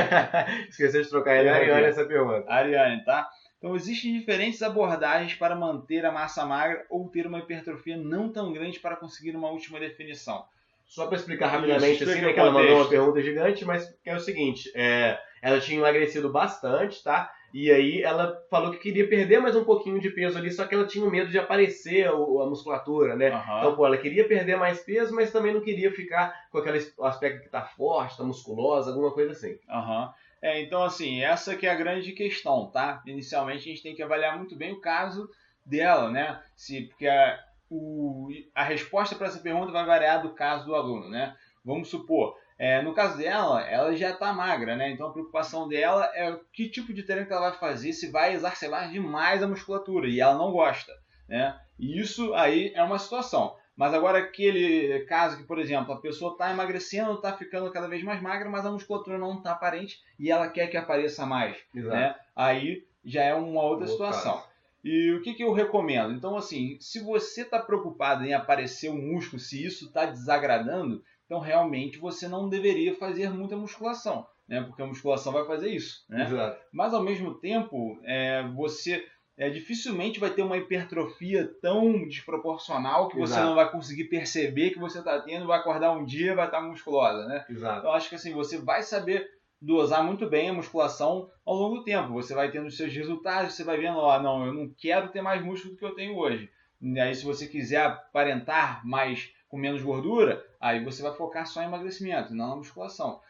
Esqueci de trocar ele. É a Ariane essa pergunta. Ariane, tá? Então, existem diferentes abordagens para manter a massa magra ou ter uma hipertrofia não tão grande para conseguir uma última definição. Só para explicar rapidamente, assim, né, que ela mandou uma pergunta gigante, mas é o seguinte, é, ela tinha emagrecido bastante, tá? E aí ela falou que queria perder mais um pouquinho de peso ali, só que ela tinha medo de aparecer a, musculatura, né? Uhum. Então, pô, ela queria perder mais peso, mas também não queria ficar com aquele aspecto que tá forte, tá musculosa, alguma coisa assim. Aham. Uhum. É, então, assim, essa que é a grande questão, tá? Inicialmente a gente tem que avaliar muito bem o caso dela, né? Se, porque a, o, a resposta para essa pergunta vai variar do caso do aluno, né? Vamos supor, é, no caso dela, ela já está magra, né? Então a preocupação dela é que tipo de treino que ela vai fazer, se vai exacerbar demais a musculatura, e ela não gosta, né? E isso aí é uma situação. Mas agora aquele caso que, por exemplo, a pessoa está emagrecendo, está ficando cada vez mais magra, mas a musculatura não está aparente e ela quer que apareça mais. Né? Aí já é uma outra situação. Caso. E o que, que eu recomendo? Então, assim, se você está preocupado em aparecer o músculo, se isso está desagradando, então realmente você não deveria fazer muita musculação, né? Porque a musculação vai fazer isso, né? Exato. Mas ao mesmo tempo, é, você é, dificilmente vai ter uma hipertrofia tão desproporcional que você Exato. não vai conseguir perceber que você está tendo, vai acordar um dia vai estar tá musculosa, né? Exato. Então acho que assim, você vai saber dosar muito bem a musculação ao longo do tempo. Você vai tendo os seus resultados, você vai vendo, ó, não, eu não quero ter mais músculo do que eu tenho hoje. E aí se você quiser aparentar mais com menos gordura, aí você vai focar só em emagrecimento, não na musculação.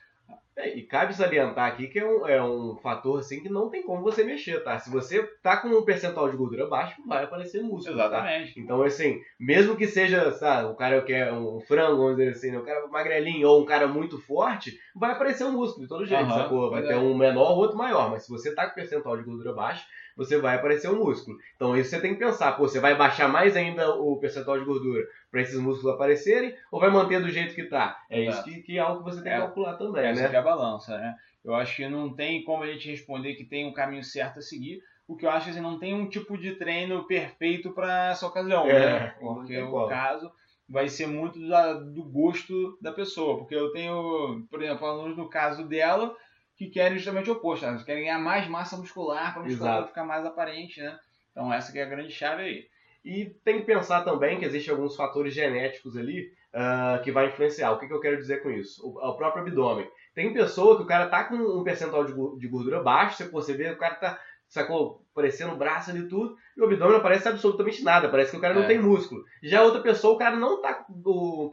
É, e cabe salientar aqui que é um, é um fator assim que não tem como você mexer, tá? Se você tá com um percentual de gordura baixo, vai aparecer músculo. Tá? Exatamente. Tá? Então, assim, mesmo que seja, sabe, o cara que é um frango, vamos dizer assim, né? um cara magrelinho ou um cara muito forte, vai aparecer um músculo de todo jeito, uhum, sacou? Vai ter é. um menor ou outro maior, mas se você tá com percentual de gordura baixo, você vai aparecer um músculo. Então, isso você tem que pensar, pô, você vai baixar mais ainda o percentual de gordura para esses músculos aparecerem ou vai manter do jeito que está? É isso é. Que, que, é algo que você tem que é. calcular também, é, né? que é a balança, né? Eu acho que não tem como a gente responder que tem um caminho certo a seguir. O que eu acho é que não tem um tipo de treino perfeito para essa ocasião, é, né? Porque o caso vai ser muito da, do gosto da pessoa. Porque eu tenho, por exemplo, alunos no caso dela que querem justamente o oposto. Elas querem ganhar mais massa muscular para musculatura ficar mais aparente, né? Então essa que é a grande chave aí. E tem que pensar também que existem alguns fatores genéticos ali uh, que vai influenciar. O que, que, eu quero dizer com isso? O, o, próprio abdômen. Tem pessoa que o cara tá com um percentual de, de gordura baixo, você, você vê o cara tá, sacou, aparecendo o braço ali e tudo, e o abdômen não aparece absolutamente nada, parece que o cara não é. tem músculo. Já outra pessoa, o cara não tá com o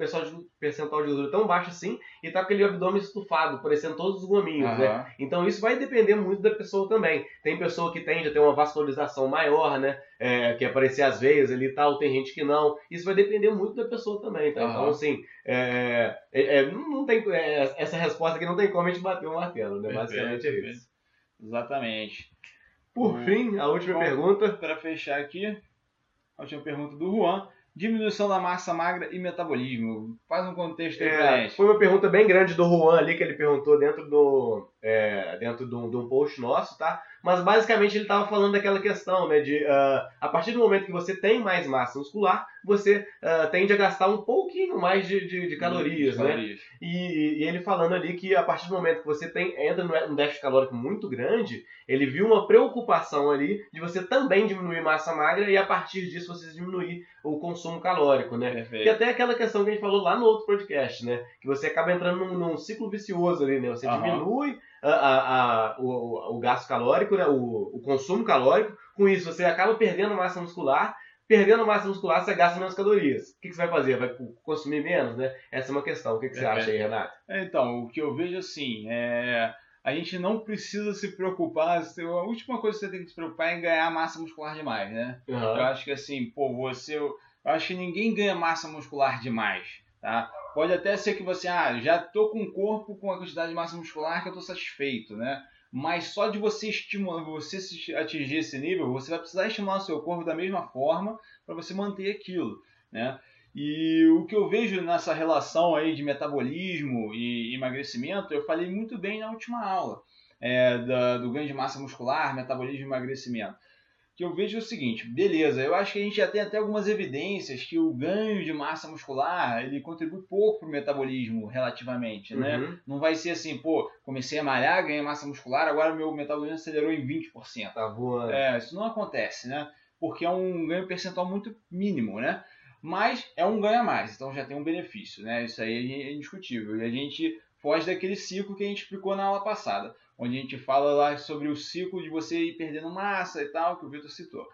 percentual de gordura tão baixo assim, e tá com aquele abdômen estufado, parecendo todos os gominhos, uhum. né? Então isso vai depender muito da pessoa também. Tem pessoa que tende a ter uma vascularização maior, né? É, que aparecer as veias ali e tal, tem gente que não. Isso vai depender muito da pessoa também, tá? Uhum. Então, assim, é, é, é não tem, é, essa resposta aqui não tem como a gente bater o martelo, né? Basicamente é isso. Exatamente. Por o... fim, a última Bom, pergunta. Para fechar aqui, a última pergunta do Juan. Diminuição da massa magra e metabolismo. Faz um contexto aí é, pra gente. Foi uma pergunta bem grande do Juan ali que ele perguntou dentro do é, dentro de um, de um post nosso, tá? Mas basicamente ele estava falando daquela questão, né? De uh, a partir do momento que você tem mais massa muscular, você uh, tende a gastar um pouquinho mais de, de, de calorias, de né? Calorias. E, e, ele falando ali que a partir do momento que você tem, entra num déficit calórico muito grande, ele viu uma preocupação ali de você também diminuir massa magra e a partir disso você diminuir o consumo calórico, né? Perfeito. Que até aquela questão que a gente falou lá no outro podcast, né? Que você acaba entrando num, num ciclo vicioso ali, né? Você uhum. diminui a, a, a, o, o gasto calórico, né? o, o consumo calórico. Com isso, você acaba perdendo massa muscular. Perdendo massa muscular, você gasta menos calorias. O que, que você vai fazer? Vai consumir menos, né? Essa é uma questão. O que, que você é, acha aí, Renato? Então, o que eu vejo assim é a gente não precisa se preocupar. A última coisa que você tem que se preocupar é em ganhar massa muscular demais, né? Uhum. Eu acho que assim, pô, você. Eu acho que ninguém ganha massa muscular demais. Tá? Pode até ser que você, ah, já tô com um corpo com a quantidade de massa muscular que eu estou satisfeito, né? Mas só de você estimular, você atingir esse nível, você vai precisar estimular o seu corpo da mesma forma para você manter aquilo, né? E o que eu vejo nessa relação aí de metabolismo e emagrecimento, eu falei muito bem na última aula é, da, do ganho de massa muscular, metabolismo e emagrecimento que eu vejo o seguinte, beleza, eu acho que a gente já tem até algumas evidências que o ganho de massa muscular, ele contribui pouco para o metabolismo, relativamente, né? uhum. né? Não vai ser assim, pô, comecei a malhar, ganhei massa muscular, agora meu metabolismo acelerou em 20%. Tá voando. É, isso não acontece, né? Porque é um ganho percentual muito mínimo, né? Mas é um ganho a mais, então já tem um benefício, né? Isso aí é indiscutível. E a gente foge daquele ciclo que a gente explicou na aula passada onde a gente fala lá sobre o ciclo de você ir perdendo massa e tal, que o Vitor citou.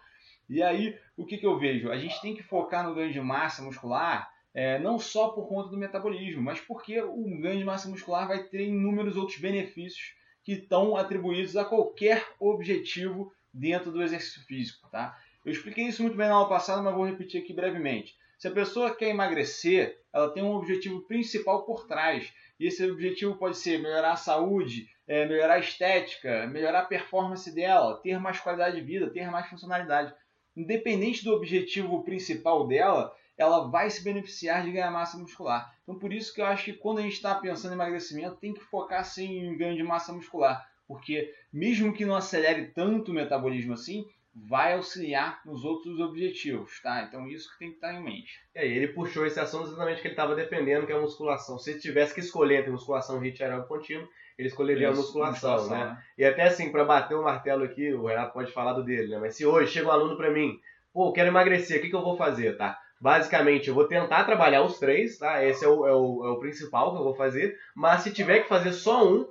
E aí, o que, que eu vejo? A gente tem que focar no ganho de massa muscular é, não só por conta do metabolismo, mas porque o ganho de massa muscular vai ter inúmeros outros benefícios que estão atribuídos a qualquer objetivo dentro do exercício físico, tá? Eu expliquei isso muito bem na aula passada, mas vou repetir aqui brevemente. Se a pessoa quer emagrecer, ela tem um objetivo principal por trás. E esse objetivo pode ser melhorar a saúde, é, melhorar a estética, melhorar a performance dela, ter mais qualidade de vida, ter mais funcionalidade. Independente do objetivo principal dela, ela vai se beneficiar de ganhar massa muscular. Então, por isso que eu acho que quando a gente está pensando em emagrecimento, tem que focar sim em ganho de massa muscular. Porque, mesmo que não acelere tanto o metabolismo assim, vai auxiliar nos outros objetivos, tá? Então isso que tem que estar em mente. É, ele puxou esse assunto exatamente que ele estava defendendo, que é a musculação. Se ele tivesse que escolher entre musculação e HIIT aeróbico contínuo, ele escolheria isso, a musculação, musculação né? né? E até assim, para bater o martelo aqui, o Renato pode falar do dele, né? Mas se hoje chega um aluno para mim, pô, quero emagrecer, o que, que eu vou fazer, tá? Basicamente, eu vou tentar trabalhar os três, tá? Esse é o, é o, é o principal que eu vou fazer. Mas se tiver que fazer só um,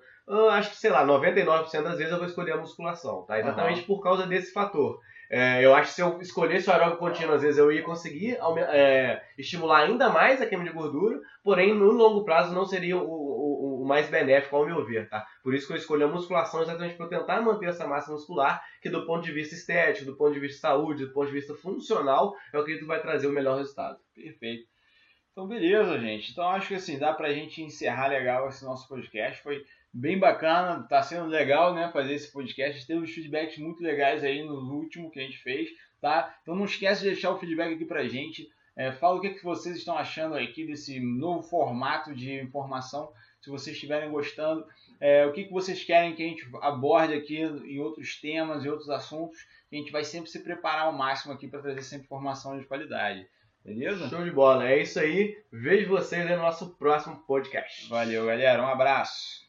acho que, sei lá, 99% das vezes eu vou escolher a musculação, tá? Exatamente uhum. por causa desse fator. É, eu acho que se eu escolhesse o aeróbico contínuo, às vezes eu ia conseguir é, estimular ainda mais a queima de gordura, porém no longo prazo não seria o, o, mais benéfico ao meu ver, tá? Por isso que eu escolhi a musculação exatamente para tentar manter essa massa muscular, que do ponto de vista estético, do ponto de vista de saúde, do ponto de vista funcional, é o que vai trazer o melhor resultado. Perfeito. Então beleza, gente. Então acho que assim, dá pra gente encerrar legal esse nosso podcast. Foi bem bacana, tá sendo legal, né, fazer esse podcast. Teve feedbacks muito legais aí no último que a gente fez, tá? Então não esquece de deixar o feedback aqui pra gente. É, fala o que, que vocês estão achando aqui desse novo formato de informação, se vocês estiverem gostando. É, o que, que vocês querem que a gente aborde aqui em outros temas e outros assuntos. A gente vai sempre se preparar ao máximo aqui para trazer sempre informação de qualidade. Beleza? Show de bola. É isso aí. Vejo vocês no nosso próximo podcast. Valeu, galera. Um abraço.